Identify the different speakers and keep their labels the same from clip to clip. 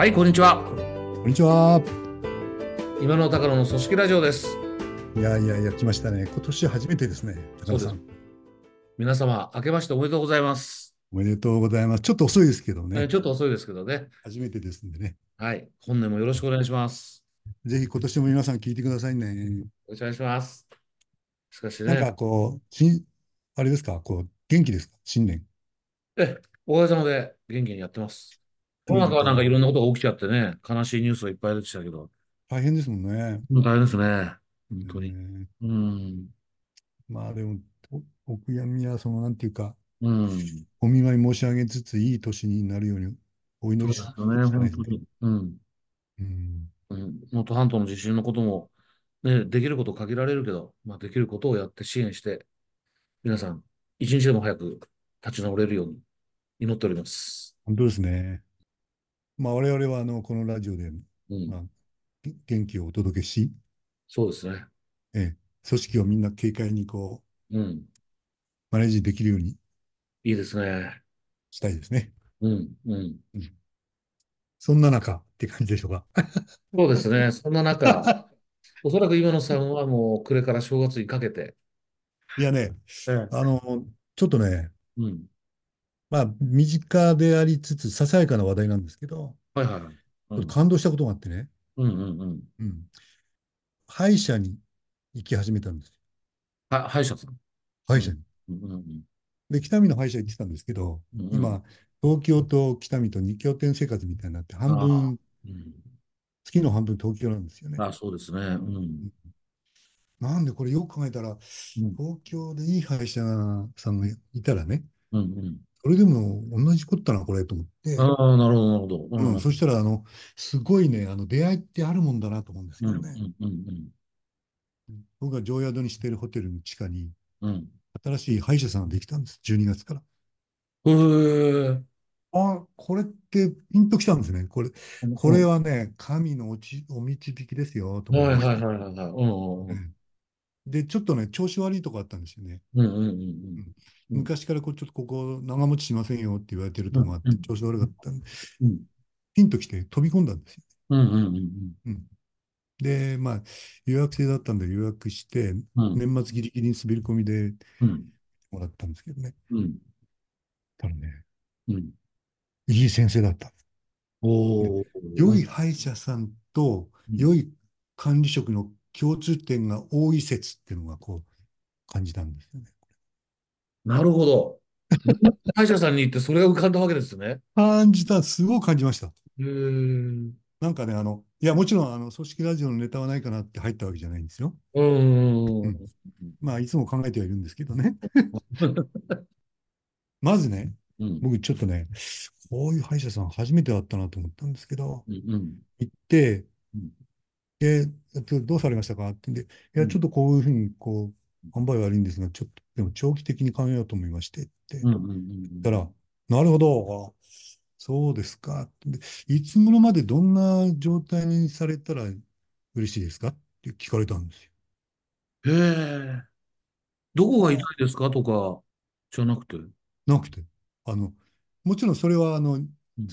Speaker 1: はい、こんにちは。
Speaker 2: こんにちは。
Speaker 1: 今の高野の組織ラジオです。
Speaker 2: いやいやいや、来ましたね。今年初めてですね。高野さ
Speaker 1: そ
Speaker 2: ん。
Speaker 1: 皆様、明けましておめでとうございます。
Speaker 2: おめでとうございます。ちょっと遅いですけど
Speaker 1: えー
Speaker 2: ね。
Speaker 1: ちょっと遅いですけどね。
Speaker 2: 初めてですんでね。
Speaker 1: はい、本年もよろしくお願いします。
Speaker 2: ぜひ今年も皆さん聞いてくださいね。
Speaker 1: お願いします。しかし
Speaker 2: なんか
Speaker 1: ね、
Speaker 2: こう、新あれですか、こう、元気ですか？新年。
Speaker 1: え、おかげさまで元気にやってます。コロナ禍はなんかいろんなことが起きちゃってね、悲しいニュースがいっぱい出てきたけど、
Speaker 2: 大変ですもんね。
Speaker 1: もう大変ですね。本当に。
Speaker 2: ね
Speaker 1: うん。
Speaker 2: まあでも、おお悔やみは、その、なんていうか、
Speaker 1: うん。
Speaker 2: お見舞い申し上げつつ、いい年になるようにお祈
Speaker 1: そう
Speaker 2: りし
Speaker 1: ですよね、
Speaker 2: しかないですね
Speaker 1: 本当に。うん。
Speaker 2: うん。
Speaker 1: うん、能登半島の地震のことも、ね、できること限られるけど、まあ、できることをやって支援して、皆さん、一日でも早く立ち直れるように祈っております。
Speaker 2: 本当ですね。まあ、我々は、あの、このラジオで、
Speaker 1: うん、
Speaker 2: まあ、げ元気をお届けし、
Speaker 1: そうですね。
Speaker 2: ええ、組織をみんな軽快にこう、
Speaker 1: うん、
Speaker 2: マネージできるように
Speaker 1: いいですね。
Speaker 2: したいですね。
Speaker 1: うん、うん。
Speaker 2: そんな中って感じでしょうか。
Speaker 1: そうですね。そんな中、おそらく今野さんはもう暮れから正月にかけて、
Speaker 2: いやね、
Speaker 1: ええ
Speaker 2: あの、ちょっとね、
Speaker 1: うん、
Speaker 2: まあ、身近でありつつ、ささやかな話題なんですけど、
Speaker 1: はいはいはい。
Speaker 2: ち
Speaker 1: うん
Speaker 2: 感動したことがあってね、
Speaker 1: うんうんうん。
Speaker 2: うん。歯医者に行き始めたんですよ。
Speaker 1: は、歯医者さん？
Speaker 2: 歯医者に。
Speaker 1: うんうんうん
Speaker 2: で、北見の歯医者行ってたんですけど、
Speaker 1: うんうん
Speaker 2: 今、東京と北見と二拠点生活みたいになって、半
Speaker 1: あ
Speaker 2: 分、
Speaker 1: うん。
Speaker 2: 月の半分東京なんですよね。
Speaker 1: あ、そうですね。うん。
Speaker 2: なんでこれよく考えたら、
Speaker 1: うん
Speaker 2: 東京でいい歯医者さんがいたらね、
Speaker 1: うんうん。
Speaker 2: それでも同じことだな、これと思って、
Speaker 1: ああ、なるほど、なるほど。うん。
Speaker 2: うん、そしたら、あの、すごいね、あの、出会いってあるもんだなと思うんですけ
Speaker 1: うん
Speaker 2: どね。
Speaker 1: うんうん
Speaker 2: 僕が常宿にしているホテルの地下に、
Speaker 1: うん。うん。
Speaker 2: 新しい歯医者さんができたんです、12月から。
Speaker 1: へえ。
Speaker 2: あ、これってピンときたんですね。これ、これはね、神のおちお導きですよ、と思
Speaker 1: はいい
Speaker 2: ました。
Speaker 1: はいはいはいはい。うんうん
Speaker 2: うんで、ちょっとね、調子悪いとこあったんですよね。
Speaker 1: うんうんうんうん
Speaker 2: 昔からこうちょっとここ長持ちしませんよって言われてるとこがあって
Speaker 1: うん、
Speaker 2: 調子悪かったんで、
Speaker 1: うん
Speaker 2: ピンときて飛び込んだんですよ。
Speaker 1: うんうんうん
Speaker 2: うんで、まあ、予約制だったんで予約して、
Speaker 1: うん
Speaker 2: 年末ギリギリに滑り込みで
Speaker 1: うん
Speaker 2: もらったんですけどね。
Speaker 1: うん
Speaker 2: ただね、
Speaker 1: うん。
Speaker 2: いい先生だった。
Speaker 1: おお。
Speaker 2: 良い歯医者さんと
Speaker 1: うん
Speaker 2: 良い管理職の共通点が多い説っていうのがこう感じたんですよね。
Speaker 1: なるほど。歯医者さんに行ってそれが浮かんだわけですね。
Speaker 2: 感じた、すごい感じました。
Speaker 1: へえ。
Speaker 2: なんかね、あの、いや、もちろん、あの、組織ラジオのネタはないかなって入ったわけじゃないんですよ。
Speaker 1: うんうんう
Speaker 2: うんん。まあ、いつも考えてはいるんですけどね。まずね、
Speaker 1: うん
Speaker 2: 僕ちょっとね、こういう歯医者さん初めて会ったなと思ったんですけど、
Speaker 1: うんうん
Speaker 2: 行って
Speaker 1: うん、
Speaker 2: で、どうされましたか？ってんで、いうや、
Speaker 1: ん
Speaker 2: ちょっとこういうふうに、こう、塩梅悪いんですが、ちょっと、でも長期的に考えようと思いましてって言
Speaker 1: うん
Speaker 2: ったら、なるほど、あそうですか。で、いつ頃までどんな状態にされたら嬉しいですか？って聞かれたんですよ。
Speaker 1: へえ。どこが痛いですか？とか、じゃなくて。
Speaker 2: なくて。あの、もちろんそれは、あの、
Speaker 1: ん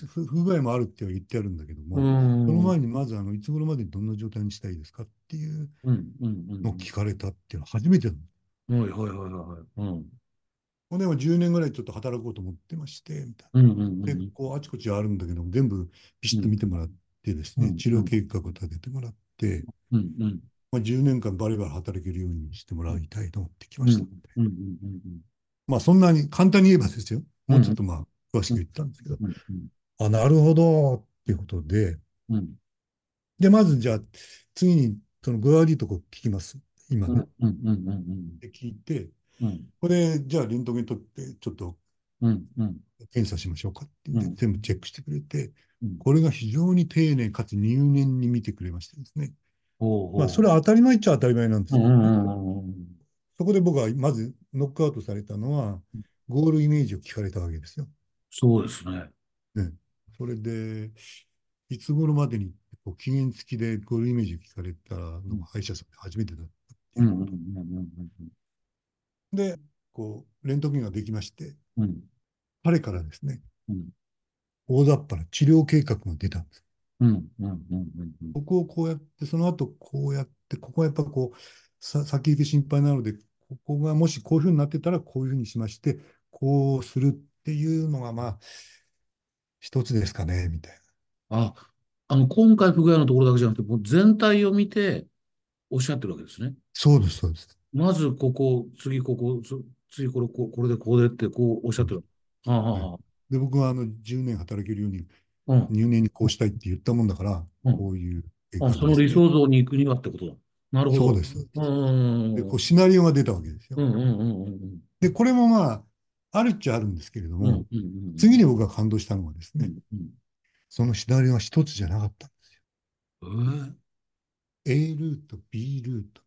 Speaker 2: 不不具合もあるっては言ってあるんだけども、
Speaker 1: ん
Speaker 2: その前にまず、あの、いつ頃までどんな状態にしたいですかっていうのを聞かれたっていうのは初めてなの。
Speaker 1: はいはいはいはい。うん。
Speaker 2: ほんで、まあ10年ぐらいちょっと働こうと思ってまして、みたいな。
Speaker 1: うんうんうん
Speaker 2: で、こう、あちこちあるんだけども、全部ビシッと見てもらってですね、
Speaker 1: うん
Speaker 2: 治療計画を立ててもらって、
Speaker 1: うんうん
Speaker 2: まあ、10年間バリバリ働けるようにしてもらいたいと思ってきました。
Speaker 1: うんうんうん
Speaker 2: まあ、そんなに簡単に言えばですよ。もうちょっとまあ、詳しく言ったんですけど、
Speaker 1: うん
Speaker 2: あ、なるほど、っていうことで、
Speaker 1: うん。
Speaker 2: で、まずじゃあ、次に、その具合悪いとこ聞きます？今ね。で聞いて、
Speaker 1: うん。
Speaker 2: これ、じゃあ、レントゲン取って、ちょっと検査しましょうかって言って、
Speaker 1: うん。
Speaker 2: 全部チェックしてくれて、
Speaker 1: うん。
Speaker 2: これが非常に丁寧かつ入念に見てくれましてですね。
Speaker 1: ほう
Speaker 2: まあ、それは当たり前っちゃ当たり前なんですよ。そこで僕はまずノックアウトされたのは、ゴールイメージを聞かれたわけですよ。
Speaker 1: そうですね。
Speaker 2: ね、それで、いつ頃までにこう期限付きでゴールイメージを聞かれたのが歯医者さんで初めてだったっていう。
Speaker 1: うんうんうんうん
Speaker 2: で、こう、レントゲンができまして、
Speaker 1: うん。
Speaker 2: 彼からですね、
Speaker 1: うん。
Speaker 2: 大雑把な治療計画が出たんです。ここをこうやって、その後こうやって、ここはやっぱこう、さ、先行き心配なので、ここがもしこういうふうになってたらこういうふうにしまして、こうするっていうのがまあ、一つですかね、みたいな。
Speaker 1: あ、あの、今回不具合のところだけじゃなくて、もう全体を見ておっしゃってるわけですね。
Speaker 2: そうです、そうです。
Speaker 1: まずここ、次ここ、つ次これ、ここれでこうでってこうおっしゃってる。はあ、
Speaker 2: はい、
Speaker 1: はあ、
Speaker 2: で、僕はあの10年働けるように、
Speaker 1: うん、
Speaker 2: 入念にこうしたいって言ったもんだから、
Speaker 1: うん。
Speaker 2: こういう結
Speaker 1: あ、
Speaker 2: 果
Speaker 1: その理。想像に行くにはってことだ。なるほど。
Speaker 2: そうです、そうでこうシナリオが出たわけですよ。
Speaker 1: うん、うん、うん、うん。
Speaker 2: で、これもまあ、あるっちゃあるんですけれど
Speaker 1: うん、
Speaker 2: も、
Speaker 1: うん、うん、
Speaker 2: 次に僕が感動したのはですね、
Speaker 1: うん。うん、
Speaker 2: そのシナリオは一つじゃなかったんですよ。
Speaker 1: うん。
Speaker 2: A ルート、B ルート。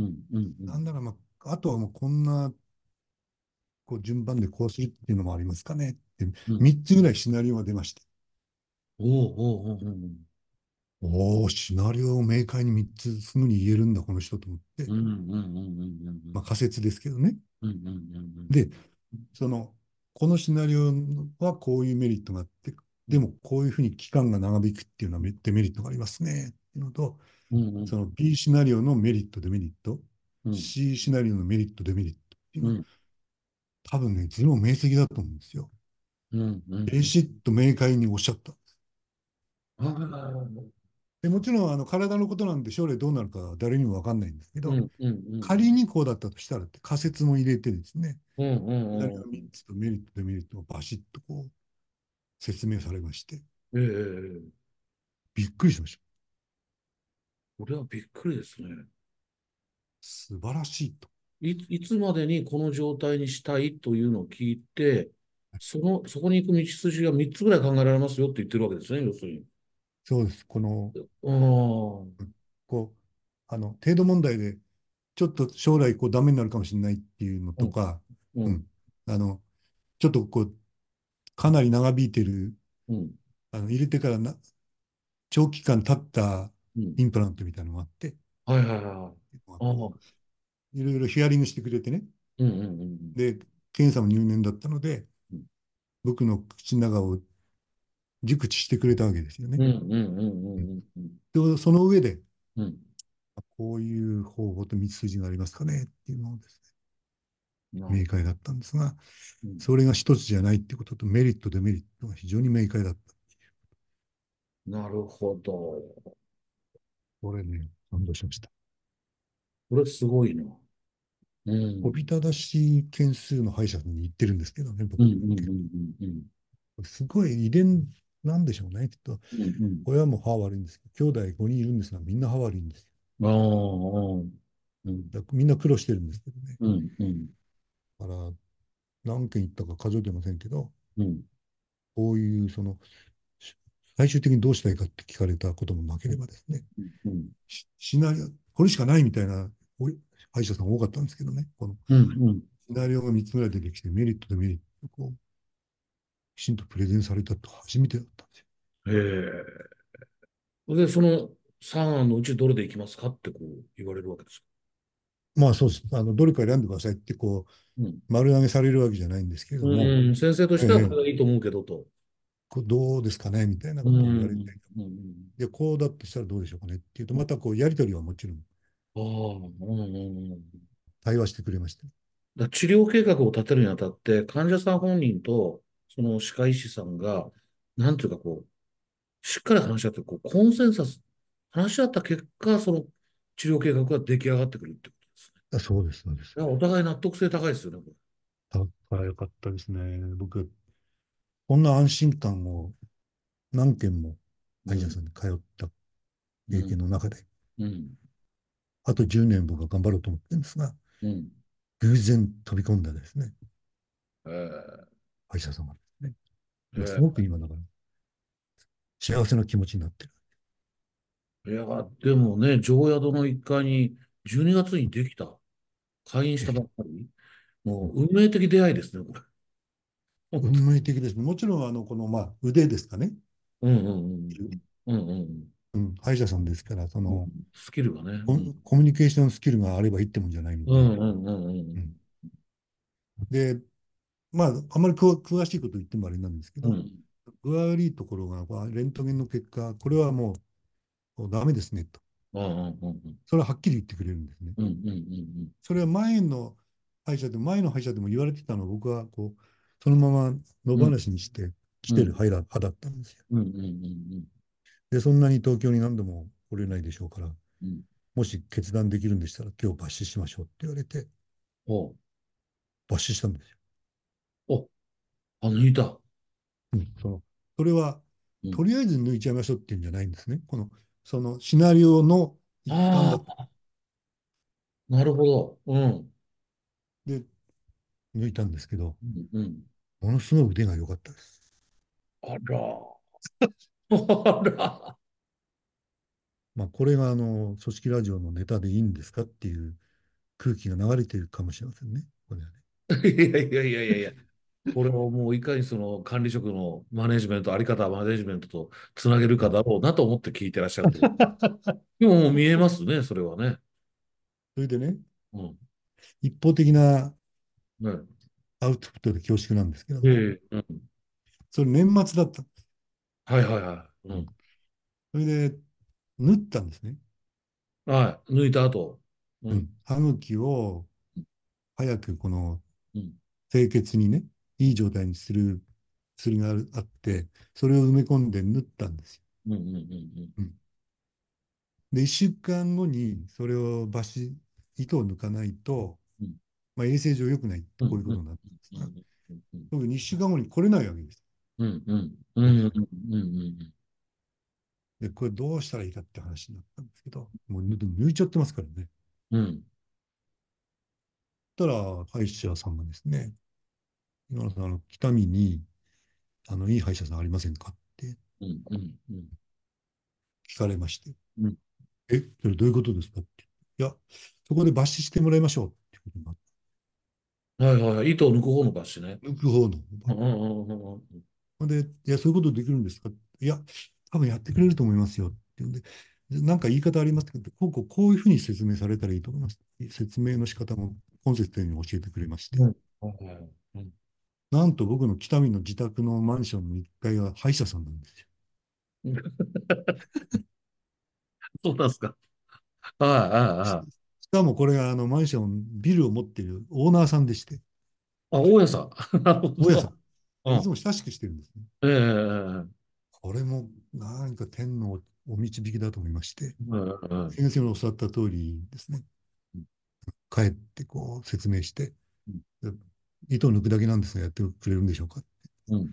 Speaker 1: えー、うん、うん、うん。
Speaker 2: なんならまあ、あとはもうこんなこう順番でこうするっていうのもありますかねって、
Speaker 1: うん
Speaker 2: 3つぐらいシナリオが出まして、
Speaker 1: おおおおお
Speaker 2: おお、シナリオを明快に3つすぐに言えるんだ、この人と思って、
Speaker 1: うん、うん、うん、うん、うん。
Speaker 2: まあ仮説ですけどね。
Speaker 1: うん、うん、うん、
Speaker 2: で、その、このシナリオはこういうメリットがあって、でもこういうふうに期間が長引くっていうのはデメリットがありますねっていうのと、
Speaker 1: うん、うん、
Speaker 2: その B シナリオのメリット、デメリット、
Speaker 1: うん、
Speaker 2: C シナリオのメリット、デメリットっていうのは、
Speaker 1: うん、
Speaker 2: 多分ね、図の明晰だと思うんですよ。
Speaker 1: うん、うん。
Speaker 2: ベシッと明快におっしゃった。
Speaker 1: ああ、
Speaker 2: でもちろんあの体のことなんで将来どうなるかは誰にも分かんないんですけど、
Speaker 1: うん、うん、うん。
Speaker 2: 仮にこうだったとしたらって仮説も入れてですね、
Speaker 1: うん、うん、う
Speaker 2: 3
Speaker 1: ん。
Speaker 2: つとメリット、デメリットをバシッとこう説明されまして、
Speaker 1: ええ
Speaker 2: びっくりしました。
Speaker 1: これはびっくりですね。
Speaker 2: 素晴らしいと。
Speaker 1: い、いつまでにこの状態にしたいというのを聞いて、その、そこに行く道筋が3つぐらい考えられますよって言ってるわけですね、要するに。
Speaker 2: そうです。この、
Speaker 1: ああ、
Speaker 2: こう、あの、程度問題で、ちょっと将来こうダメになるかもしれないっていうの
Speaker 1: うん、
Speaker 2: とか、
Speaker 1: うん、
Speaker 2: うん、あの、ちょっとこう、かなり長引いてる、
Speaker 1: うん、
Speaker 2: あの入れてからな長期間経った
Speaker 1: うん。
Speaker 2: インプラントみたいなのがあって、
Speaker 1: はいはいはい。ああ、
Speaker 2: こういろいろヒアリングしてくれてね、
Speaker 1: うん、うん、うん、
Speaker 2: で、検査も入念だったので、
Speaker 1: うん、
Speaker 2: 僕の口の中を熟知してくれたわけですよね。その上で、
Speaker 1: うん。
Speaker 2: こういう方法と道筋がありますかねっていうのをですね、明快だったんですが、
Speaker 1: うん、
Speaker 2: それが一つじゃないってことと、メリット、デメリットが非常に明快だった。
Speaker 1: なるほど。
Speaker 2: これね、感動しました。
Speaker 1: これすごいな。うん。
Speaker 2: おびただしい件数の歯医者さんに行ってるんですけどね、
Speaker 1: うん、
Speaker 2: 僕。すごい遺伝なんでしょうね、きっと。
Speaker 1: うん。うん、
Speaker 2: 親も歯悪いんですけど、兄弟5人いるんですが、みんな歯悪いんですよ。みんな苦労してるんですけどね。
Speaker 1: うん、うん、
Speaker 2: だから、何件行ったか数えてませんけど、
Speaker 1: うん、
Speaker 2: こういう、その、最終的にどうしたいかって聞かれたこともなければですね、
Speaker 1: うん、
Speaker 2: しシナリオ、これしかないみたいな歯医者さん多かったんですけどね、この
Speaker 1: うん、うん。
Speaker 2: シナリオが3つぐらい出てきて、メリット、デメリット、こう、きちんとプレゼンされたと初めてだったんですよ。
Speaker 1: へえ。で、その3案のうちどれでいきますか？ってこう言われるわけですか？
Speaker 2: まあそうです。あの、どれか選んでくださいって、こ
Speaker 1: う
Speaker 2: 丸投げされるわけじゃないんですけれども、
Speaker 1: うん、先生としてはこ
Speaker 2: ええ、
Speaker 1: れがいいと思うけどと。
Speaker 2: こうどうですかねみたいな
Speaker 1: う
Speaker 2: ことを言われて、
Speaker 1: ん、うん。
Speaker 2: で、こうだとしたらどうでしょうかねっていうと、またこう、やりとりはもちろん
Speaker 1: ああ、うん、うん、うん。
Speaker 2: 対話してくれました。
Speaker 1: だ治療計画を立てるにあたって、患者さん本人とその歯科医師さんが、なんていうかこう、しっかり話し合って、こう、コンセンサス、話し合った結果、その治療計画が出来上がってくるってことですね。
Speaker 2: あそうです、そうです。
Speaker 1: お互い納得性高いですよね、これ。
Speaker 2: あ、よかったですね。僕、こんな安心感を何件も歯医者
Speaker 1: うん、
Speaker 2: さんに通った経験
Speaker 1: うん、
Speaker 2: の中で、
Speaker 1: うん、
Speaker 2: あと10年僕は頑張ろうと思ってるんですが、
Speaker 1: うん。
Speaker 2: 偶然飛び込んだですね、
Speaker 1: えー、
Speaker 2: 歯医者様ですご
Speaker 1: え
Speaker 2: く今だから幸せな気持ちになってる。
Speaker 1: ー、いや、でもね、常宿の1階に12月にできた、開院したばっかり、もう運命的出会いですね、これ。
Speaker 2: 運命的ですね。もちろん、あの、この、まあ、腕ですかね。
Speaker 1: うんうんうん。うんうん
Speaker 2: うん、歯医者さんですから、そ
Speaker 1: うん。
Speaker 2: の、
Speaker 1: スキルがね。
Speaker 2: ココミュニケーションスキルがあればいいってもんじゃないので、
Speaker 1: うんうんうんうん。
Speaker 2: うん、で、まあ、あまり詳しいこと言ってもあれなんですけど、
Speaker 1: うん
Speaker 2: 具合悪いところが、まあレントゲンの結果、これはもうダメですねと。
Speaker 1: うんうんうん
Speaker 2: それははっきり言ってくれるんですね。
Speaker 1: うんうんうん
Speaker 2: それは前の歯医者でも、前の歯医者でも言われてたのを僕はこう、そのまま野放しにして来てる歯だ歯だったんですよ。
Speaker 1: うんうんうん
Speaker 2: で、そんなに東京に何度も来れないでしょうから、
Speaker 1: うん
Speaker 2: もし決断できるんでしたら今日抜歯しましょうって言われて、
Speaker 1: お
Speaker 2: 抜歯したんですよ。
Speaker 1: おあ、抜いた。
Speaker 2: うん、そのそれは
Speaker 1: うん、
Speaker 2: とりあえず抜いちゃいましょうっていうんじゃないんですね。この、そのシナリオの一環だ
Speaker 1: なるほど。うん。
Speaker 2: で抜いたんですけど、
Speaker 1: うんうん。
Speaker 2: ものすごい腕が良かったです。
Speaker 1: あら。あら。
Speaker 2: まあ、これがあの組織ラジオのネタでいいんですかっていう空気が流れているかもしれませんね。これはね
Speaker 1: いやいやいやいやいや。これをもういかにその管理職のマネジメント、あり方、マネジメントとつなげるかだろうなと思って聞いてらっしゃると。でももう見えますね、それはね。
Speaker 2: それでね、
Speaker 1: うん。
Speaker 2: 一方的な
Speaker 1: ね
Speaker 2: アウトプットで恐縮なんですけど、
Speaker 1: ええうん。
Speaker 2: それ年末だった。
Speaker 1: はいはいはい。うん。
Speaker 2: それで縫ったんですね。
Speaker 1: はい。抜いた後。う
Speaker 2: うん。歯茎を早くこの
Speaker 1: うん。
Speaker 2: 清潔にね、いい状態にする薬があって、それを埋め込んで縫ったんですよ。
Speaker 1: うんうんうん
Speaker 2: で、1週間後にそれを抜歯、糸を抜かないと、
Speaker 1: うん
Speaker 2: まあ、衛生上良くない。こういうことになってるんですが、特に1週間後に来れないわけです。で、これどうしたらいいかって話になったんですけど、もう抜抜いちゃってますからね。
Speaker 1: うん
Speaker 2: そしたら、歯医者さんがですね、今野さん、あの北見にあのいい歯医者さんありませんかって聞かれまして、
Speaker 1: うん
Speaker 2: え、それどういうことですかって。いや、そこで抜歯してもらいましょうってことになって、
Speaker 1: はいはい。糸を抜く方のバッシュね。
Speaker 2: 抜く方の。
Speaker 1: うんうんうんうんうん
Speaker 2: ほんで、いや、そういうことできるんですかいや、多分やってくれると思いますよって言うんで、でなんか言い方ありますけど、こうこうこういうふうに説明されたらいいと思います。説明の仕方もコンセプトに教えてくれまして、
Speaker 1: うんはい
Speaker 2: なんと僕の北見の自宅のマンションの1階が歯医者さんなんですよ。
Speaker 1: そうなんですか。はいはいはい。
Speaker 2: しかもこれがあのマンション、ビルを持っているオーナーさんでして、
Speaker 1: あ、大家さん。
Speaker 2: 大家さん、
Speaker 1: う。ん。
Speaker 2: いつも親しくしてるんですね。
Speaker 1: ええええ
Speaker 2: これも何か天のお導きだと思いまして、
Speaker 1: うんうん。
Speaker 2: 先生の教わった通りですね。
Speaker 1: うん、
Speaker 2: 帰ってこう説明して。
Speaker 1: うん、
Speaker 2: で糸を抜くだけなんですが、やってくれるんでしょうか
Speaker 1: うん。
Speaker 2: わ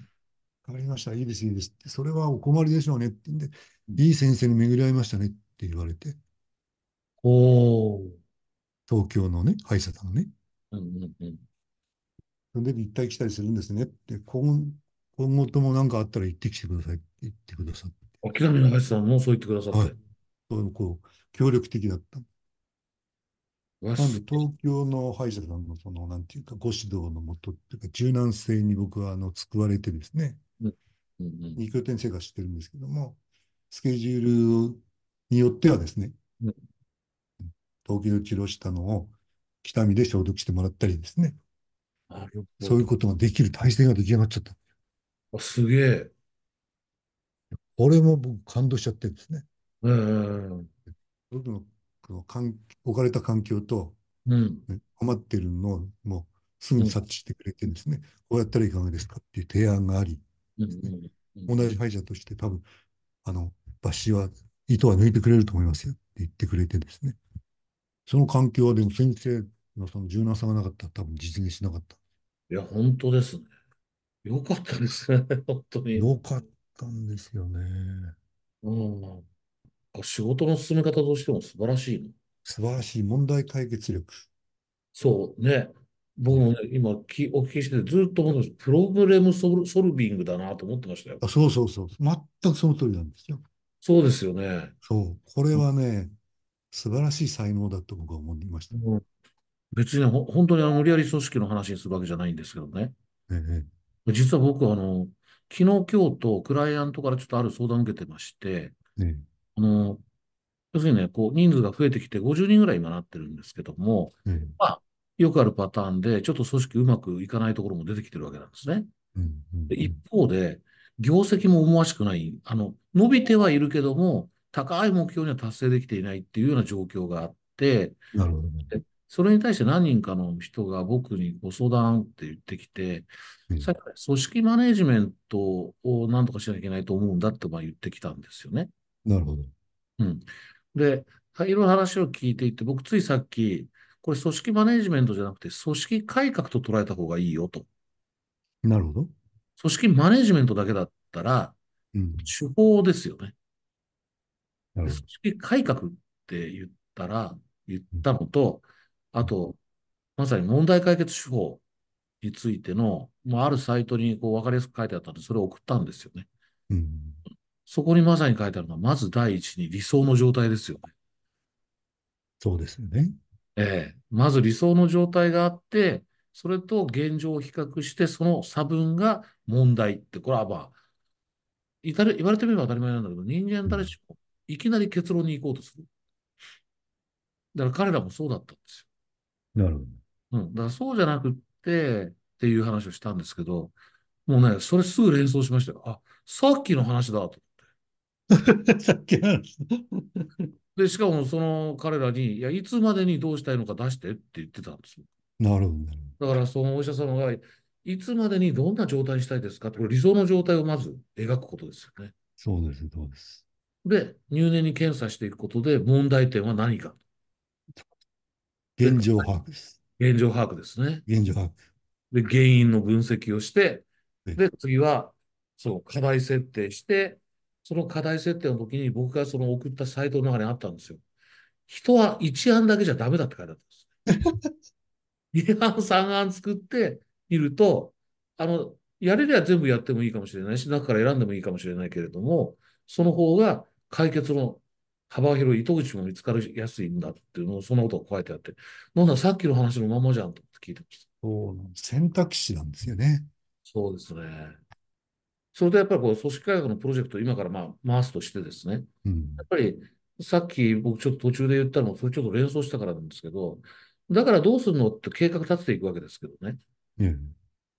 Speaker 2: かりました、いいです、いいですって、それはお困りでしょうねって言うんで、
Speaker 1: うん。
Speaker 2: いい先生に巡り合いましたねって言われて、
Speaker 1: おー。
Speaker 2: 東京のね、歯医者さんがね、
Speaker 1: うんうんうん。
Speaker 2: それで行ったり来たりするんですねって、今今後とも何かあったら行ってきてくださいって言ってくださって、
Speaker 1: あ北見長さんもそう言ってくださって。
Speaker 2: はい。こう協力的だった。なんで東京の歯医者さんのその、なんていうか、ご指導のもとっていうか、柔軟性に僕はあの救われてですね、
Speaker 1: うんうん
Speaker 2: 二拠点生活してるんですけども、スケジュールによってはですね、
Speaker 1: うん。
Speaker 2: 東京で治療したのを北見で消毒してもらったりですね、そういうことができる体制が出来上がっちゃった。
Speaker 1: あすげえ。
Speaker 2: これも僕感動しちゃってですね、
Speaker 1: ええ
Speaker 2: 僕のこの環置かれた環境と、
Speaker 1: うん。
Speaker 2: ね困ってるのをもうすぐに察知してくれてですね、こうやったらいかがですかっていう提案があり、
Speaker 1: うんうんうん
Speaker 2: 同じ歯医者として多分、あの、抜歯は、糸は抜いてくれると思いますよって言ってくれてですね。その環境はでも先生のその柔軟さがなかったら多分実現しなかった。
Speaker 1: いや、本当ですね。よかったですね。本当に。
Speaker 2: よかったんですよね。
Speaker 1: うん。仕事の進め方としても素晴らしいの。
Speaker 2: 素晴らしい問題解決力。
Speaker 1: そうね。僕もね、今きお聞きしててずっと思ってました。プログラムソルソルビングだなと思ってましたよ。
Speaker 2: あ、そうそうそう。全くその通りなんですよ。
Speaker 1: そうですよね。
Speaker 2: そう。これはね、素晴らしい才能だと僕は思いました。
Speaker 1: うん別にほ本当にあの無理やり組織の話にするわけじゃないんですけどね。
Speaker 2: え
Speaker 1: 実は僕はあの、昨日今日とクライアントからちょっとある相談を受けてまして、
Speaker 2: えね
Speaker 1: あの、要するにね、こう人数が増えてきて50人ぐらい今なってるんですけども、
Speaker 2: ええ
Speaker 1: まあ、よくあるパターンで、ちょっと組織うまくいかないところも出てきてるわけなんですね。
Speaker 2: うんうん
Speaker 1: で一方で、業績も思わしくない、あの、伸びてはいるけども、高い目標には達成できていないっていうような状況があって、
Speaker 2: なるほどね。
Speaker 1: でそれに対して何人かの人が僕にご相談って言ってきて、
Speaker 2: え
Speaker 1: さっき組織マネジメントを何とかしなきゃいけないと思うんだってまあ言ってきたんですよね。
Speaker 2: なるほど。
Speaker 1: うん。で、いろいろ話を聞いていて、僕ついさっき、これ組織マネジメントじゃなくて組織改革と捉えた方がいいよと。
Speaker 2: なるほど。
Speaker 1: 組織マネジメントだけだったら、
Speaker 2: うん。
Speaker 1: 手法ですよね。で組
Speaker 2: なるほど。
Speaker 1: 織改革って言ったら、言っ
Speaker 2: うん
Speaker 1: たのと、あと、まさに問題解決手法についての、まあ、あるサイトにこう分かりやすく書いてあったんで、それを送ったんですよね。
Speaker 2: うん。
Speaker 1: そこにまさに書いてあるのは、まず第一に理想の状態ですよね。
Speaker 2: そうですよね。
Speaker 1: ええ、まず理想の状態があって、それと現状を比較して、その差分が問題って、これはまあ、言われ言われてみれば当たり前なんだけど、人間
Speaker 2: うん。
Speaker 1: 誰しもいきなり結論に行こうとする。だから彼らもそうだったんです
Speaker 2: なるほ
Speaker 1: よ。うん。だからそうじゃなくって、っていう話をしたんですけど、もうね、それすぐ連想しましたよ。あ、さっきの話だと。
Speaker 2: ど。さっきの話。
Speaker 1: で、しかもその彼らに、いや、いつまでにどうしたいのか出してって言ってたんですよ。
Speaker 2: なるほど、
Speaker 1: だからそのお医者様が、いつまでにどんな状態にしたいですかって、これ理想の状態をまず描くことですよね。
Speaker 2: そうです、そうです。
Speaker 1: で、入念に検査していくことで問題点は何か。で、
Speaker 2: 現状把握です。
Speaker 1: 現状把握ですね。
Speaker 2: 現状把握。
Speaker 1: で、原因の分析をして、
Speaker 2: で、
Speaker 1: で、次は、その課題設定して、その課題設定の時に僕がその送ったサイトの中にあったんですよ。人は一案だけじゃダメだって書いてあったんです。2案、3案作ってみると、あの、やれりゃ全部やってもいいかもしれないし、中から選んでもいいかもしれないけれども、その方が解決の幅広い糸口も見つかりやすいんだっていうのを、そんなことが書いてあって、なんだ、さっきの話のままじゃんと聞いてました。
Speaker 2: そうなんです選択肢なんですよね。
Speaker 1: そうですね。それでやっぱりこう組織改革のプロジェクトを今からまあ回すとしてですね、
Speaker 2: うん。
Speaker 1: やっぱりさっき僕ちょっと途中で言ったのも、それちょっと連想したからなんですけど、だからどうするのって計画立てていくわけですけどね。
Speaker 2: ね、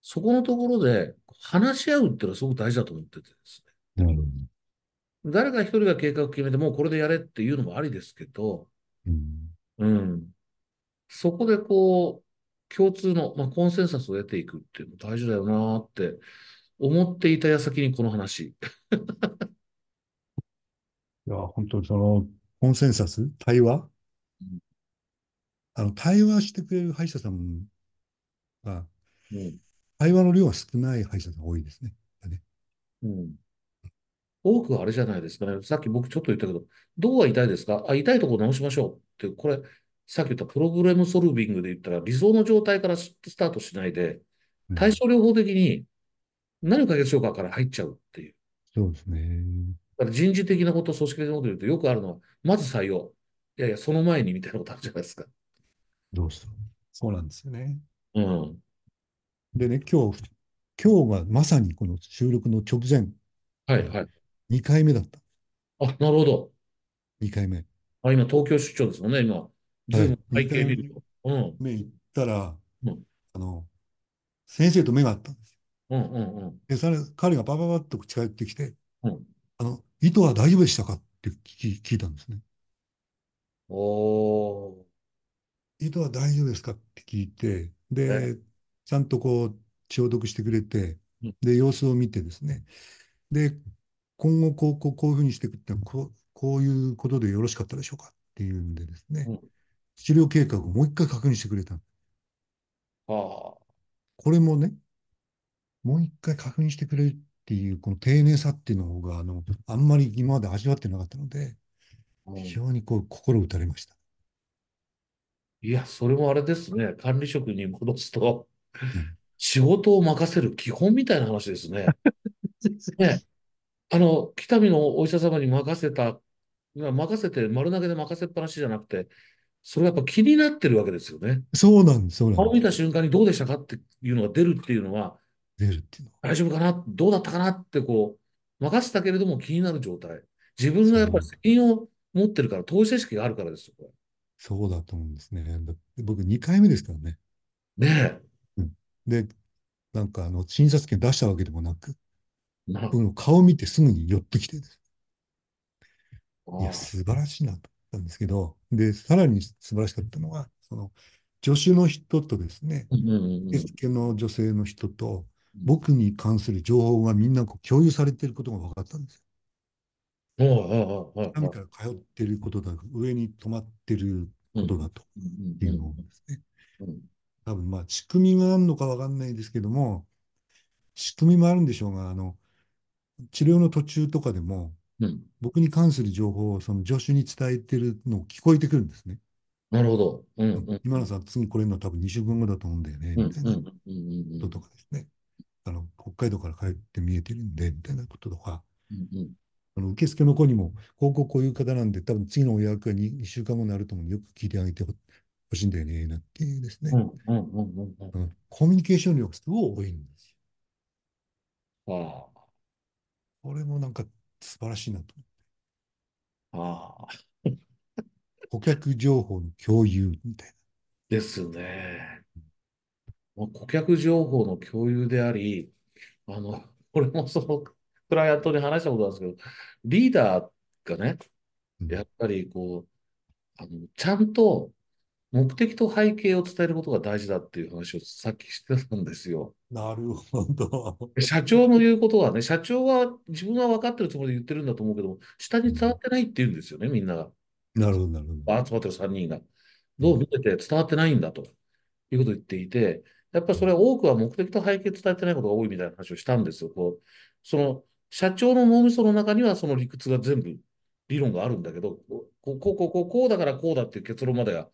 Speaker 1: そこのところで話し合うっていうのはすごく大事だと思っててです
Speaker 2: なるほど。
Speaker 1: ね。誰か一人が計画を決めて、もうこれでやれっていうのもありですけど、
Speaker 2: うん。
Speaker 1: うん。そこでこう、共通の、まあ、コンセンサスを得ていくっていうの大事だよなって思っていた矢先にこの話。
Speaker 2: いや、本当にその、コンセンサス、対話？あの、対話してくれる歯医者さんが、
Speaker 1: うん。
Speaker 2: 対話の量が少ない歯医者さんが多いですね。ね
Speaker 1: うん。多くはあれじゃないですかね。さっき僕ちょっと言ったけど、どこが痛いですか？あ、痛いところ直しましょうって、これ、さっき言ったプログラムソルビングで言ったら理想の状態からスタートしないで、対
Speaker 2: うん
Speaker 1: 症療法的に何を解決しようかから入っちゃうっていう。
Speaker 2: そうですね。
Speaker 1: だから人事的なこと、組織的なことを言うとよくあるのは、まず採用。いやいや、その前にみたいなことあるじゃないですか。
Speaker 2: どうしたそうなんですよね。
Speaker 1: うん。
Speaker 2: でね、今日、今日がまさにこの収録の直前が
Speaker 1: はいはい。
Speaker 2: 2回目だった。
Speaker 1: あ、なるほど。
Speaker 2: 2回目。
Speaker 1: あ、今、東京出張ですもんね、今。ズ
Speaker 2: はい。
Speaker 1: ーム背
Speaker 2: 2回
Speaker 1: 景見ると。うん。
Speaker 2: 目行ったら、
Speaker 1: うん。
Speaker 2: あの、先生と目が合ったんですよ。
Speaker 1: うん。うん。うん。
Speaker 2: で、それ彼がパパパッと近寄ってきて、
Speaker 1: うん
Speaker 2: あの、糸は大丈夫でしたか？って聞き聞いたんですね。
Speaker 1: おー。
Speaker 2: 糸は大丈夫ですか？って聞いて、
Speaker 1: え、
Speaker 2: で、ちゃんとこう、消毒してくれて、
Speaker 1: うん。
Speaker 2: で、様子を見てですね、で、今後こう、こう、こういうふうにしていくってこう、こういうことでよろしかったでしょうか？っていうんでですね、
Speaker 1: うん
Speaker 2: 治療計画をもう一回確認してくれた。
Speaker 1: ああ。
Speaker 2: これもね、もう一回確認してくれるっていう、この丁寧さっていうのが、あの、あんまり今まで味わってなかったので、非
Speaker 1: うん。
Speaker 2: 常にこう、心打たれました。
Speaker 1: いや、それもあれですね。管理職に戻すと、
Speaker 2: うん
Speaker 1: 仕事を任せる基本みたいな話ですね。ね。あの、北見のお医者様に任せた、任せて、丸投げで任せっぱなしじゃなくて、それがやっぱ気になってるわけですよね。
Speaker 2: そうなんです、そうなん
Speaker 1: 顔
Speaker 2: です。
Speaker 1: 見た瞬間にどうでしたかっていうのが出るっていうのは、
Speaker 2: 出るっていうのは。
Speaker 1: 大丈夫かな？どうだったかな？ってこう、任せたけれども気になる状態。自分がやっぱり責任を持ってるから、当事者意識があるからですよ、こ
Speaker 2: そうだと思うんですね。僕2回目ですからね。
Speaker 1: れ。ね
Speaker 2: うんで、なんかあの、診察券出したわけでもなく、
Speaker 1: え。な、
Speaker 2: 僕の顔を見てすぐに寄ってきてです。いや、素晴らしいなと思ったんですけど、で、さらに素晴らしかったのは、その、助手の人とですね、受付の女性の人と、僕に関する情報がみんなこう共有されていることが分かったんですよ。
Speaker 1: うん。はいはいはいはい。
Speaker 2: 下見から通っていることだ、上に泊まっている
Speaker 1: うん
Speaker 2: ことだというのをですね、多分まあ仕組みがあるのか分かんないですけども、仕組みもあるんでしょうが、あの、治療の途中とかでも、
Speaker 1: うん。
Speaker 2: 僕に関する情報をその助手に伝えてるのを聞こえてくるんですね。
Speaker 1: なるほど。うん
Speaker 2: うん
Speaker 1: うん
Speaker 2: 今野さん、次来れるの多分2週間後だと思うんだよね、
Speaker 1: うん
Speaker 2: みたいなこ
Speaker 1: うんうんうん
Speaker 2: ととかですね。あの、北海道から帰って見えてるんで、みたいなこととか、
Speaker 1: うんうん
Speaker 2: あの受付の子にも、こうこうこういう方なんで、多分次のお予約が 2, 2週間後になると思うので、よく聞いてあげてほしいんだよね、なんていうですね。
Speaker 1: うんうんうんうんうん
Speaker 2: うんコミュニケーション力すごい多いんです
Speaker 1: あ
Speaker 2: よ。これもなんか素晴らしいなと。
Speaker 1: あ、ああ、
Speaker 2: 顧客情報の共有みたい
Speaker 1: ですね。顧客情報の共有であり、あの、これもその、クライアントに話したことなんですけど、リーダーがね、やっぱりこう、あの、ちゃんと目的と背景を伝えることが大事だっていう話をさっきしてたんですよ。
Speaker 2: なるほど。
Speaker 1: 社長の言うことはね、社長は自分は分かってるつもりで言ってるんだと思うけど、下に伝わってないって言うんですよね、みんなが。
Speaker 2: なるほど、なるほど。
Speaker 1: 集まってる3人が。
Speaker 2: うん
Speaker 1: どう見てて伝わってないんだということを言っていて、やっぱりそれは多くは目的と背景伝えてないことが多いみたいな話をしたんですよ。こうその社長の脳みその中にはその理屈が全部理論があるんだけど、こう、こう、こう、こうこうだからこうだっていう結論までが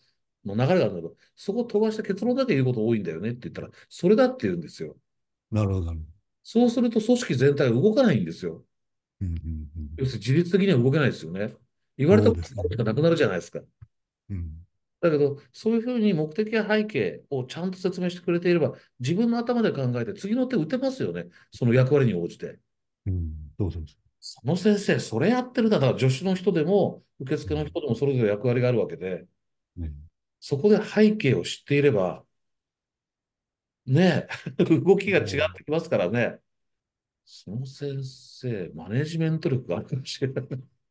Speaker 1: の流れがあるんだけど、そこを飛ばして結論だけ言うこと多いんだよねって言ったら、それだって言うんですよ。
Speaker 2: なるほど。
Speaker 1: そうすると組織全体が動かないんですよ。
Speaker 2: うんうんうん
Speaker 1: 要するに自律的には動けないですよね。言われたこと。がなくなるじゃないですか。
Speaker 2: うん
Speaker 1: だけど、そういうふうに目的や背景をちゃんと説明してくれていれば、自分の頭で考えて次の手打てますよね。その役割に応じて。
Speaker 2: うん、そうそうそ
Speaker 1: その先生、それやってるんだだから助手の人でも、受付の人でもそれぞれ役割があるわけで、
Speaker 2: う。ね、
Speaker 1: そこで背景を知っていれば、ねえ、動きが違ってきますからね。その先生、マネジメント力があるかもしれない。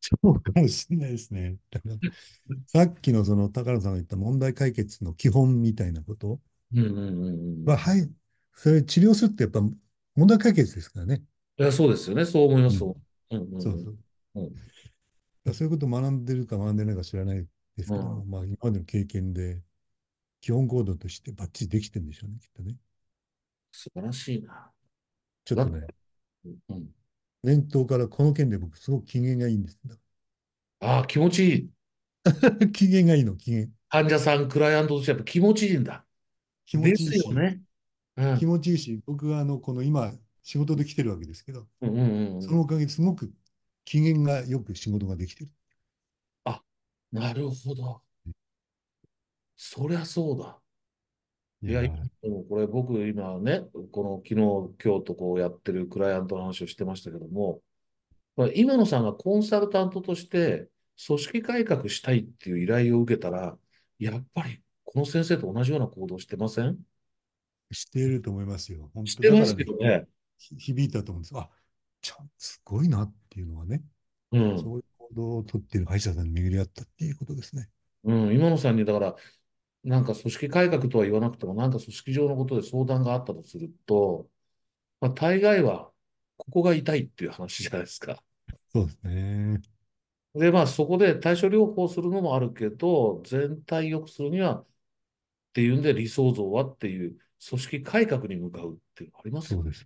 Speaker 2: そうかもしれないですね。さっきのその高野さんが言った問題解決の基本みたいなこと。は、はい、それ治療するってやっぱ問題解決ですからね。
Speaker 1: いや、そうですよね。そう思います。
Speaker 2: うん
Speaker 1: そう。
Speaker 2: いうことを学んでるか学んでないか知らないですけど、
Speaker 1: うん
Speaker 2: まあ今までの経験で基本行動としてバッチリできてるんでしょうね、きっとね。
Speaker 1: 素晴らしいな。
Speaker 2: ちょっとね、
Speaker 1: うん、
Speaker 2: 念頭からこの件で僕すごく機嫌がいいんです。
Speaker 1: ああ、気持ちいい。
Speaker 2: 機嫌がいいの、機嫌。
Speaker 1: 患者さん、クライアントとしてやっぱ気持ちいいんだ。
Speaker 2: 気持
Speaker 1: です
Speaker 2: ちいいし、
Speaker 1: よね。うん
Speaker 2: 気持ちいいし、僕はあの、この今、仕事で来てるわけですけど、
Speaker 1: うんうんうん。
Speaker 2: そのおかげですごく機嫌がよく仕事ができてる。
Speaker 1: あ、なるほど。そりゃそうだ。いや、これ僕今ね、この昨日、今日とこうやってるクライアントの話をしてましたけども、まあ今野さんがコンサルタントとして組織改革したいっていう依頼を受けたら、やっぱりこの先生と同じような行動してません？
Speaker 2: していると思いますよ。本当
Speaker 1: してます
Speaker 2: だからね、響いたと思うんです。あ、ちゃん、すごいなっていうのはね、
Speaker 1: うん。
Speaker 2: そういう行動をとっている歯医者さんに巡り合ったっていうことですね。
Speaker 1: うん、今野さんにだから、なんか組織改革とは言わなくても、なんか組織上のことで相談があったとすると、まあ、大概は、ここが痛いっていう話じゃないですか。
Speaker 2: そうですね。
Speaker 1: で、まあ、そこで対処療法するのもあるけど、全体良くするにはっていうんで、理想像はっていう組織改革に向かうっていうのありますよね。
Speaker 2: そうです。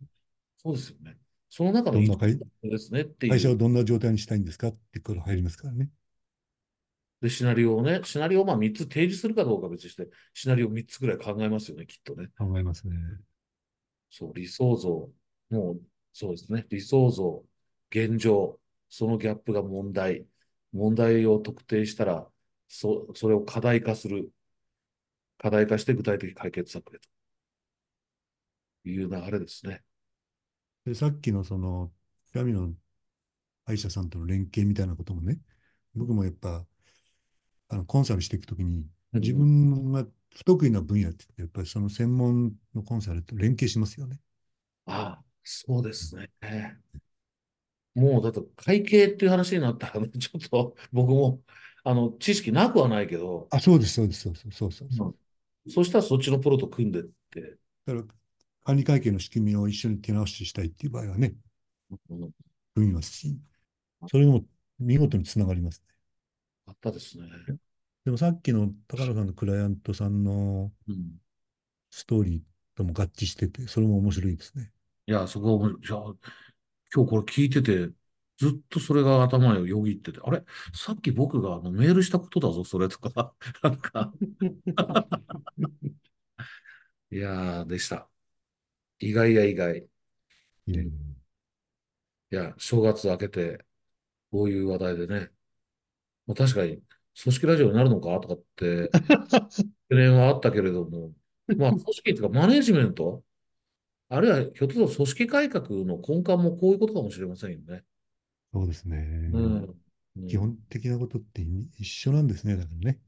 Speaker 1: そうですよね。その中のですねっていう。
Speaker 2: 会社をどんな状態にしたいんですかってこれ入りますからね。
Speaker 1: で、シナリオをね、シナリオをまあ3つ提示するかどうかは別にして、シナリオを3つぐらい考えますよね、きっとね。
Speaker 2: 考えますね。
Speaker 1: そう、理想像。もう、そうですね。理想像、現状、そのギャップが問題。問題を特定したら、そ、それを課題化する。課題化して具体的解決策へという流れですね。
Speaker 2: で、さっきのその、神の歯医者さんとの連携みたいなこともね、僕もやっぱ、あの、コンサルしていくときに、
Speaker 1: うん。
Speaker 2: 自分が不得意な分野って、やっぱりその専門のコンサルと連携しますよね。
Speaker 1: ああ、そうですね。もうだって会計っていう話になったらね、ちょっと僕も、あの、知識なくはないけど、
Speaker 2: あ、そうです、そうです、そうそうそうそうそう。
Speaker 1: うん。そしたらそっちのプロと組んでって、
Speaker 2: だから、管理会計の仕組みを一緒に手直ししたいっていう場合はね、
Speaker 1: うん。
Speaker 2: 組みますし、それも見事につながります
Speaker 1: あったですね。
Speaker 2: ね。でもさっきの高野さんのクライアントさんの
Speaker 1: うん
Speaker 2: ストーリーとも合致してて、それも面白いですね。
Speaker 1: いや、そこは、じゃあ、今日これ聞いてて、ずっとそれが頭をよぎってて、あれ？さっき僕があのメールしたことだぞ、それとか、なんか、いやー、でした。意外や意外。いや、正月明けて、こういう話題でね、まあ、確かに、組織ラジオになるのかとかって 懸念はあったけれども、まあ、組織っていうか、マネジメント、あるいはひょっとすると組織改革の根幹もこういうことかもしれませんよね。
Speaker 2: そうです
Speaker 1: う
Speaker 2: ね。
Speaker 1: ん。うん、
Speaker 2: 基本的なことって一緒なんですね、だからね。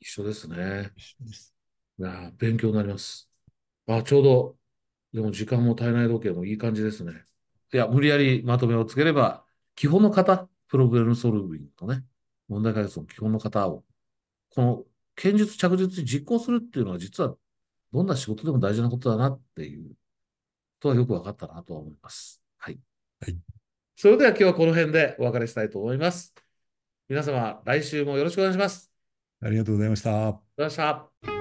Speaker 1: 一緒ですね。
Speaker 2: 一緒です。
Speaker 1: いやー、勉強になります。あ、ちょうど、でも時間も体内時計もいい感じですね。いや、無理やりまとめをつければ、基本の型、プロブレムソルビングとね、問題解決の基本の型を、この堅実着実に実行するっていうのは、実はどんな仕事でも大事なことだなっていうことはよく分かったなとは思います。はい。
Speaker 2: はい。
Speaker 1: それでは今日はこの辺でお別れしたいと思います。皆様、来週もよろしくお願いします。
Speaker 2: ありがとうございました。
Speaker 1: ありがとうございました。